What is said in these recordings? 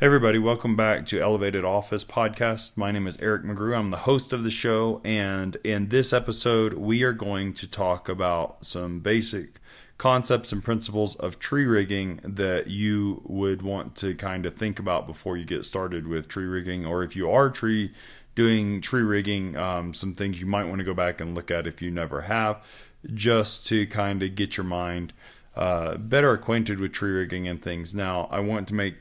Everybody, welcome back to Elevated Office Podcast. My name is Eric McGrew. I'm the host of the show, and in this episode, we are going to talk about some basic concepts and principles of tree rigging that you would want to kind of think about before you get started with tree rigging, or if you are tree doing tree rigging, um, some things you might want to go back and look at if you never have, just to kind of get your mind uh, better acquainted with tree rigging and things. Now, I want to make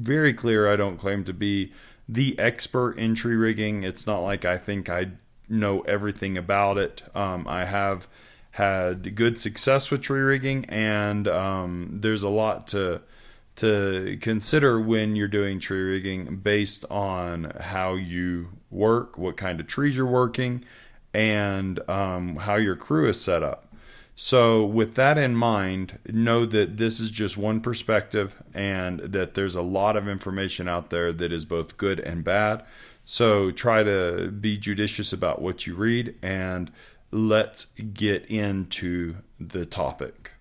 very clear I don't claim to be the expert in tree rigging. It's not like I think I know everything about it. Um, I have had good success with tree rigging, and um, there's a lot to to consider when you're doing tree rigging based on how you work, what kind of trees you're working, and um, how your crew is set up. So, with that in mind, know that this is just one perspective and that there's a lot of information out there that is both good and bad. So, try to be judicious about what you read and let's get into the topic.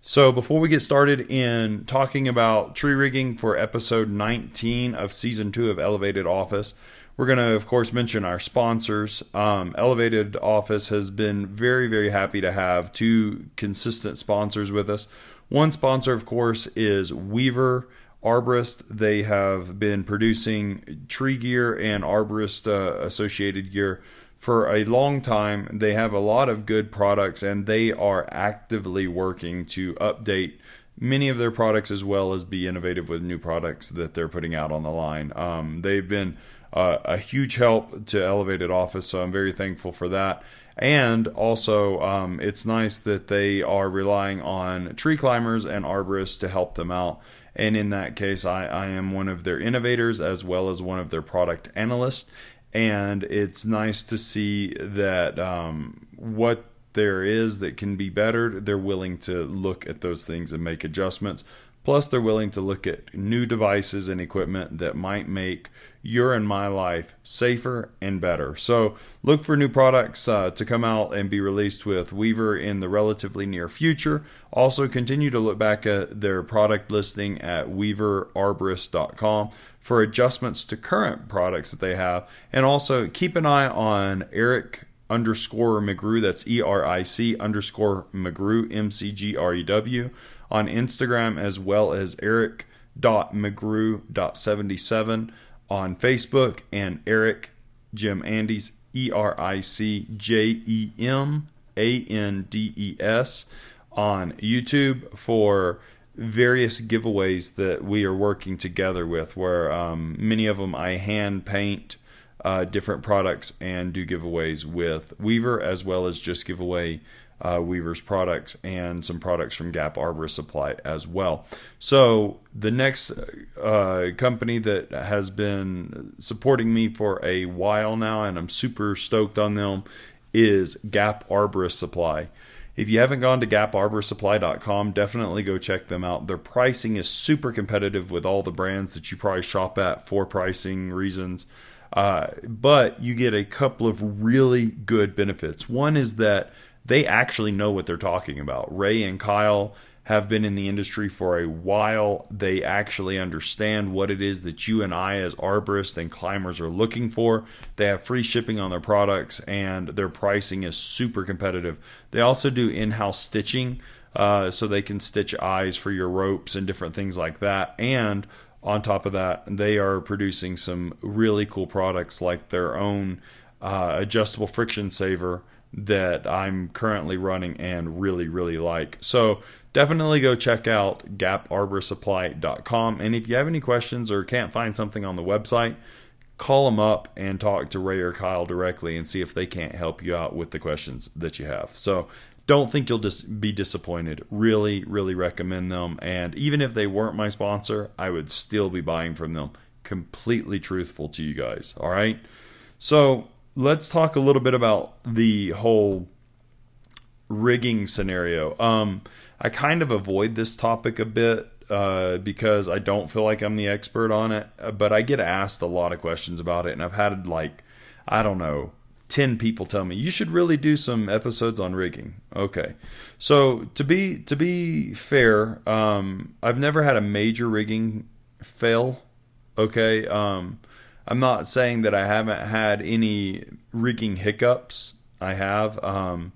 So, before we get started in talking about tree rigging for episode 19 of season 2 of Elevated Office, we're going to, of course, mention our sponsors. Um, Elevated Office has been very, very happy to have two consistent sponsors with us. One sponsor, of course, is Weaver Arborist. They have been producing tree gear and arborist uh, associated gear for a long time. They have a lot of good products and they are actively working to update many of their products as well as be innovative with new products that they're putting out on the line. Um, they've been uh, a huge help to Elevated Office, so I'm very thankful for that. And also, um, it's nice that they are relying on tree climbers and arborists to help them out. And in that case, I, I am one of their innovators as well as one of their product analysts. And it's nice to see that um, what there is that can be bettered, they're willing to look at those things and make adjustments. Plus, they're willing to look at new devices and equipment that might make your and my life safer and better. So, look for new products uh, to come out and be released with Weaver in the relatively near future. Also, continue to look back at their product listing at weaverarborist.com for adjustments to current products that they have. And also, keep an eye on Eric underscore McGrew. That's E R I C underscore McGrew, M C G R E W on Instagram as well as eric.mcgrew.77 on Facebook and Eric Jim Andes E R I C J E M A N D E S on YouTube for various giveaways that we are working together with, where um, many of them I hand paint uh, different products and do giveaways with Weaver as well as just give away uh, Weaver's products and some products from Gap Arbor Supply as well. So the next uh, company that has been supporting me for a while now, and I'm super stoked on them, is Gap Arborist Supply. If you haven't gone to gaparborsupply.com, definitely go check them out. Their pricing is super competitive with all the brands that you probably shop at for pricing reasons. Uh, but you get a couple of really good benefits. One is that they actually know what they're talking about. Ray and Kyle have been in the industry for a while. They actually understand what it is that you and I, as arborists and climbers, are looking for. They have free shipping on their products, and their pricing is super competitive. They also do in house stitching, uh, so they can stitch eyes for your ropes and different things like that. And on top of that, they are producing some really cool products like their own uh, adjustable friction saver that I'm currently running and really, really like. So definitely go check out gaparborsupply.com. And if you have any questions or can't find something on the website, call them up and talk to Ray or Kyle directly and see if they can't help you out with the questions that you have. So don't think you'll just be disappointed. Really, really recommend them. And even if they weren't my sponsor, I would still be buying from them. Completely truthful to you guys. All right. So let's talk a little bit about the whole rigging scenario. Um, I kind of avoid this topic a bit uh, because I don't feel like I'm the expert on it, but I get asked a lot of questions about it, and I've had like, I don't know, 10 people tell me you should really do some episodes on rigging okay so to be to be fair um, i've never had a major rigging fail Okay. Um, I'm not saying that I haven't had any rigging hiccups. I have. Um,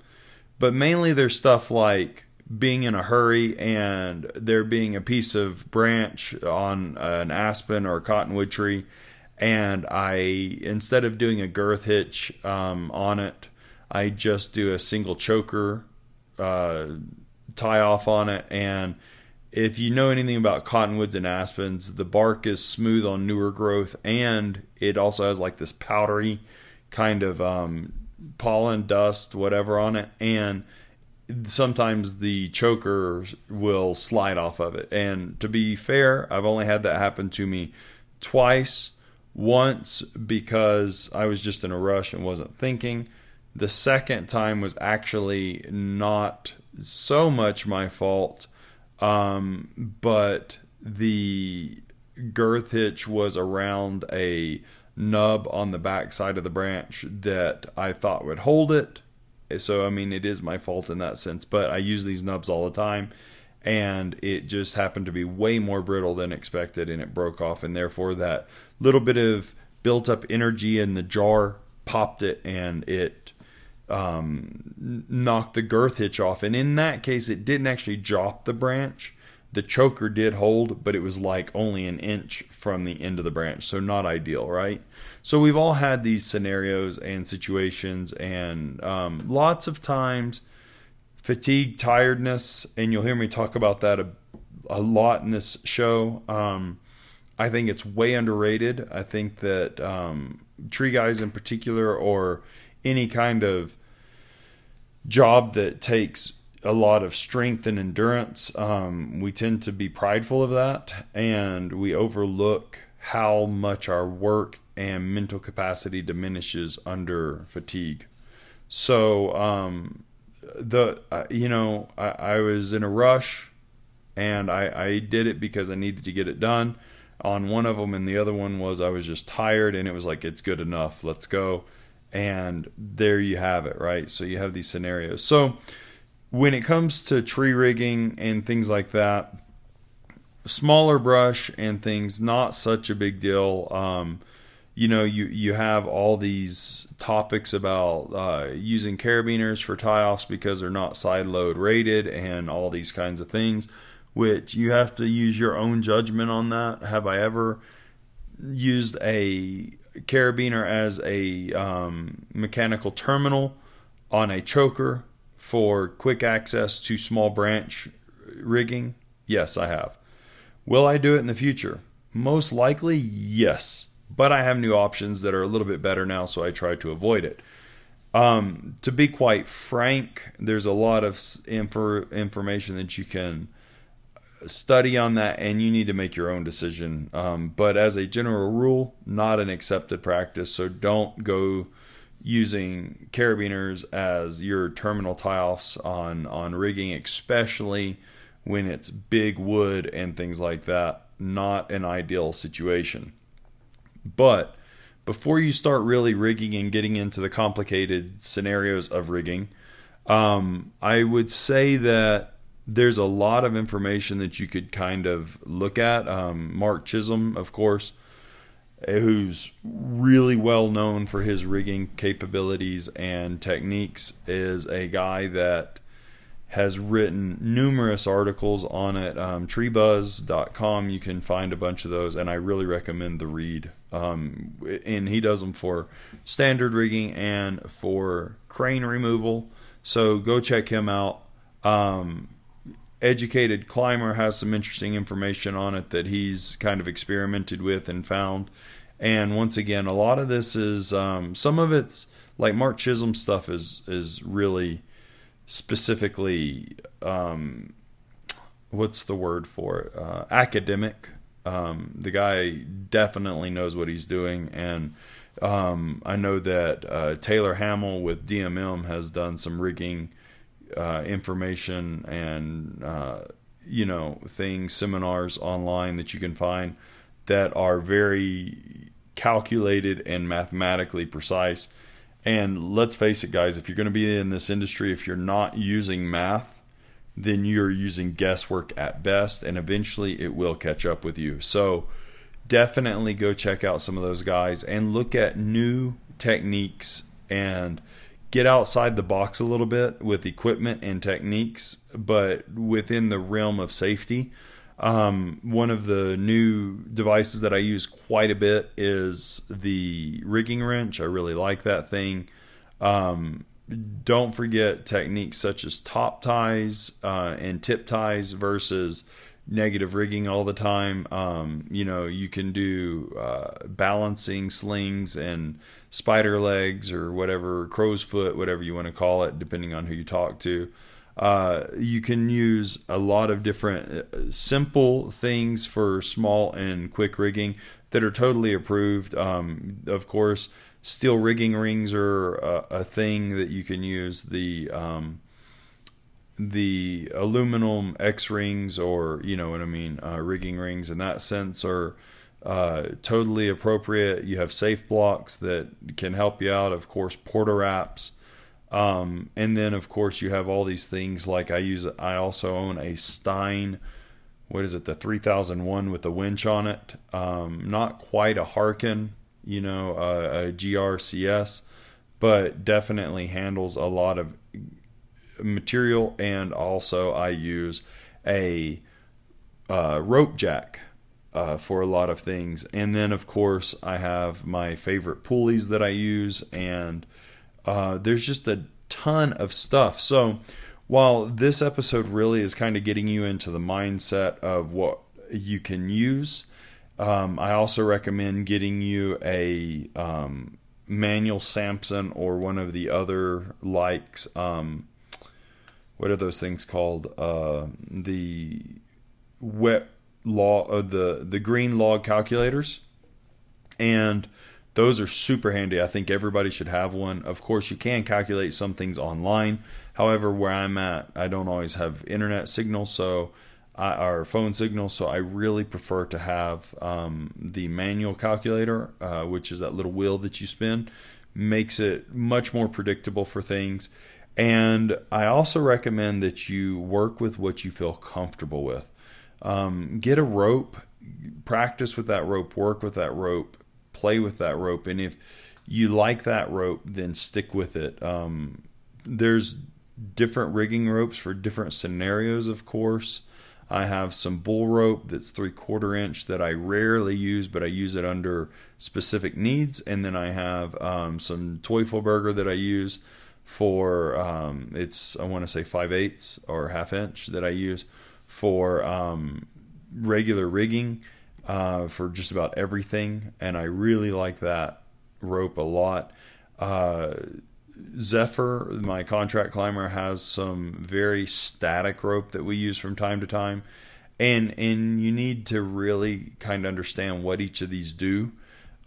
but mainly there's stuff like being in a hurry and there being a piece of branch on an aspen or cottonwood tree and I instead of doing a girth hitch um, on it, I just do a single choker uh, tie off on it. And if you know anything about cottonwoods and aspens, the bark is smooth on newer growth, and it also has like this powdery kind of um, pollen, dust, whatever on it, and sometimes the choker will slide off of it. And to be fair, I've only had that happen to me twice once because I was just in a rush and wasn't thinking. The second time was actually not so much my fault, um, but the girth hitch was around a nub on the back side of the branch that I thought would hold it. So, I mean, it is my fault in that sense, but I use these nubs all the time and it just happened to be way more brittle than expected and it broke off and therefore that little bit of built up energy in the jar popped it and it um, knocked the girth hitch off and in that case it didn't actually drop the branch the choker did hold but it was like only an inch from the end of the branch so not ideal right so we've all had these scenarios and situations and um, lots of times fatigue, tiredness, and you'll hear me talk about that a, a lot in this show. Um, I think it's way underrated. I think that um, tree guys in particular, or any kind of job that takes a lot of strength and endurance, um, we tend to be prideful of that, and we overlook how much our work and mental capacity diminishes under fatigue. So, um, the uh, you know I, I, was in a rush and I, I did it because I needed to get it done on one of them and the other one was I was just tired and it was like it's good enough let's go and there you have it right? So you have these scenarios. So when it comes to tree rigging and things like that smaller brush and things not such a big deal. Um, you know you you have all these topics about uh, using carabiners for tie-offs because they're not side load rated and all these kinds of things which you have to use your own judgment on that. Have i ever used a carabiner as a um, mechanical terminal on a choker for quick access to small branch rigging? Yes i have. Will i do it in the future? Most likely yes. But I have new options that are a little bit better now, so I try to avoid it. Um, to be quite frank, there's a lot of info, information that you can study on that, and you need to make your own decision. Um, but as a general rule, not an accepted practice, so don't go using carabiners as your terminal tie-offs on on rigging, especially when it's big wood and things like that. Not an ideal situation. But before you start really rigging and getting into the complicated scenarios of rigging, um, I would say that there's a lot of information that you could kind of look at. Um, Mark Chisholm, of course, who's really well known for his rigging capabilities and techniques, is a guy that has written numerous articles on it. Um, treebuzz.com, you can find a bunch of those, and I really recommend the read. Um, and he does them for standard rigging and for crane removal. So go check him out. Um, Educated Climber has some interesting information on it that he's kind of experimented with and found. And once again, a lot of this is um, some of it's like Mark Chisholm stuff is is really specifically um, what's the word for it? Uh, academic. Um, the guy definitely knows what he's doing, and um, I know that uh, Taylor Hamill with DMM has done some rigging uh, information and uh, you know things seminars online that you can find that are very calculated and mathematically precise and let's face it, guys, if you're going to be in this industry, if you're not using math, then you're using guesswork at best, and eventually it will catch up with you. So definitely go check out some of those guys and look at new techniques and get outside the box a little bit with equipment and techniques, but within the realm of safety. Um, one of the new devices that I use quite a bit is the rigging wrench. I really like that thing. Um, don't forget techniques such as top ties uh, and tip ties versus negative rigging all the time. Um, you know, you can do uh, balancing slings and spider legs or whatever, crow's foot, whatever you want to call it, depending on who you talk to. Uh, you can use a lot of different uh, simple things for small and quick rigging that are totally approved. Um, of course, steel rigging rings are a, a, thing that you can use. The um, the aluminum X rings, or you know what I mean, uh, rigging rings in that sense, are uh, totally appropriate. You have safe blocks that can help you out. Of course, porta wraps. Um, and then of course you have all these things like I use. I also own a Stein. What is it? The 3001 with the winch on it. Um, not quite a Harken, you know, uh, a GRCS, but definitely handles a lot of material. And also I use a uh, rope jack uh, for a lot of things. And then, of course, I have my favorite pulleys that I use, and uh, there's just a ton of stuff. So, while this episode really is kind of getting you into the mindset of what you can use, um, I also recommend getting you a um, manual Samson or one of the other likes. Um, what are those things called? Uh, the wet log uh, the the green log calculators, and those are super handy. I think everybody should have one. Of course, you can calculate some things online. However, where I'm at, I don't always have internet signal, so I, or phone signal, so I really prefer to have um, the manual calculator, uh, which is that little wheel that you spin. Makes it much more predictable for things. And I also recommend that you work with what you feel comfortable with. Um, get a rope, practice with that rope, work with that rope, play with that rope, and if you like that rope, then stick with it. Um, there's different rigging ropes for different scenarios, of course. I have some bull rope that's three quarter inch that I rarely use, but I use it under specific needs. And then I have um, some Teufelberger that I use for um, it's I want to say five eighths or half inch that I use for um, regular rigging uh, for just about everything, and I really like that rope a lot. Uh, Zephyr, my contract climber, has some very static rope that we use from time to time, and and you need to really kind of understand what each of these do.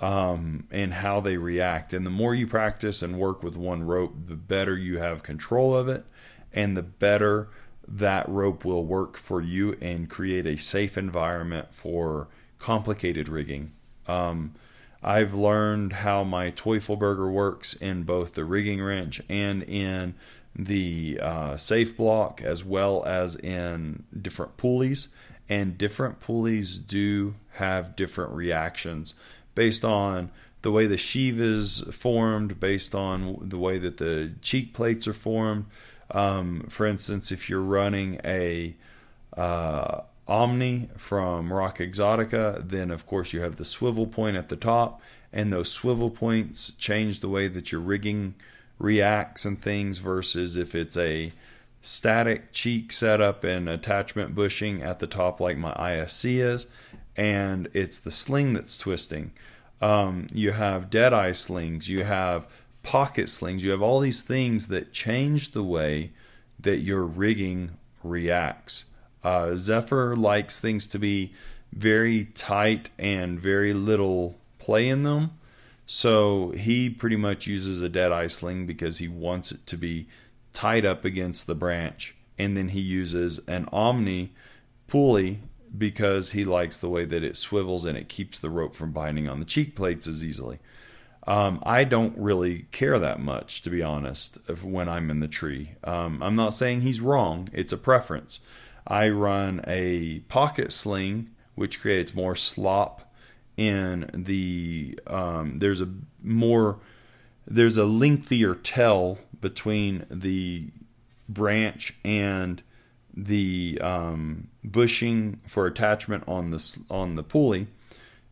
Um, and how they react. And the more you practice and work with one rope, the better you have control of it, and the better that rope will work for you and create a safe environment for complicated rigging. Um, I've learned how my Teufelberger works in both the rigging wrench and in the uh, safe block, as well as in different pulleys. And different pulleys do have different reactions based on the way the sheave is formed, based on the way that the cheek plates are formed. Um, for instance, if you're running a uh, Omni from Rock Exotica, then of course you have the swivel point at the top, and those swivel points change the way that your rigging reacts and things versus if it's a static cheek setup and attachment bushing at the top like my ISC is, and it's the sling that's twisting. Um, you have dead eye slings, you have pocket slings. You have all these things that change the way that your rigging reacts. Uh, Zephyr likes things to be very tight and very little play in them. So he pretty much uses a dead eye sling because he wants it to be tied up against the branch. And then he uses an Omni pulley because he likes the way that it swivels and it keeps the rope from binding on the cheek plates as easily. Um, I don't really care that much, to be honest, when I'm in the tree. Um, I'm not saying he's wrong, it's a preference. I run a pocket sling, which creates more slop in the um, there's a more there's a lengthier tell between the branch and the um, bushing for attachment on the on the pulley.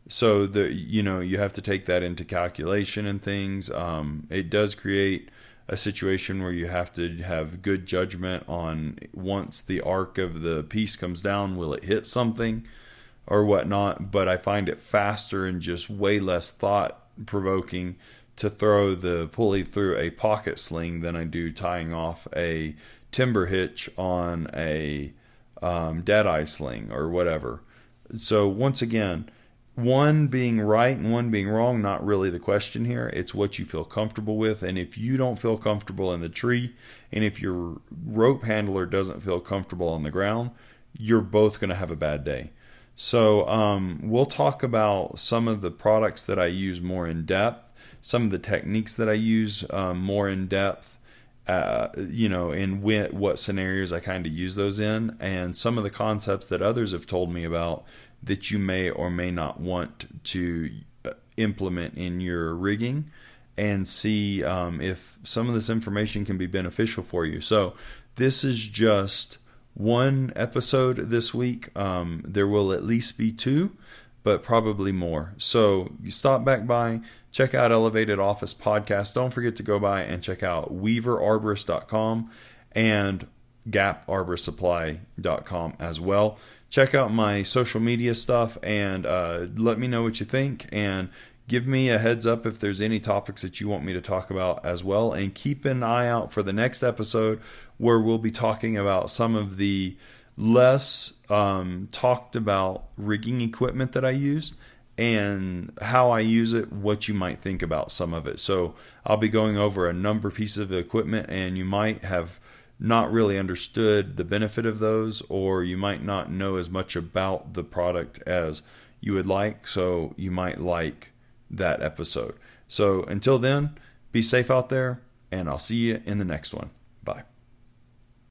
So the you know you have to take that into calculation and things. Um, it does create a situation where you have to have good judgment on once the arc of the piece comes down, will it hit something or whatnot. But I find it faster and just way less thought provoking to throw the pulley through a pocket sling than I do tying off a timber hitch on a um, dead eye sling or whatever. So once again, one being right and one being wrong, not really the question here. It's what you feel comfortable with. And if you don't feel comfortable in the tree, and if your rope handler doesn't feel comfortable on the ground, you're both going to have a bad day. So um, we'll talk about some of the products that I use more in depth, some of the techniques that I use um, more in depth. Uh, you know, in what scenarios I kind of use those in, and some of the concepts that others have told me about that you may or may not want to uh, implement in your rigging and see um, if some of this information can be beneficial for you. So, this is just one episode this week. Um, there will at least be two, but probably more. So, you stop back by, check out Elevated Office Podcast. Don't forget to go by and check out weaverarborist.com and gaparborsupply.com as well check out my social media stuff and uh, let me know what you think and give me a heads up if there's any topics that you want me to talk about as well and keep an eye out for the next episode where we'll be talking about some of the less um, talked about rigging equipment that i use and how i use it what you might think about some of it so i'll be going over a number of pieces of equipment and you might have not really understood the benefit of those, or you might not know as much about the product as you would like. So you might like that episode. So until then, be safe out there, and I'll see you in the next one.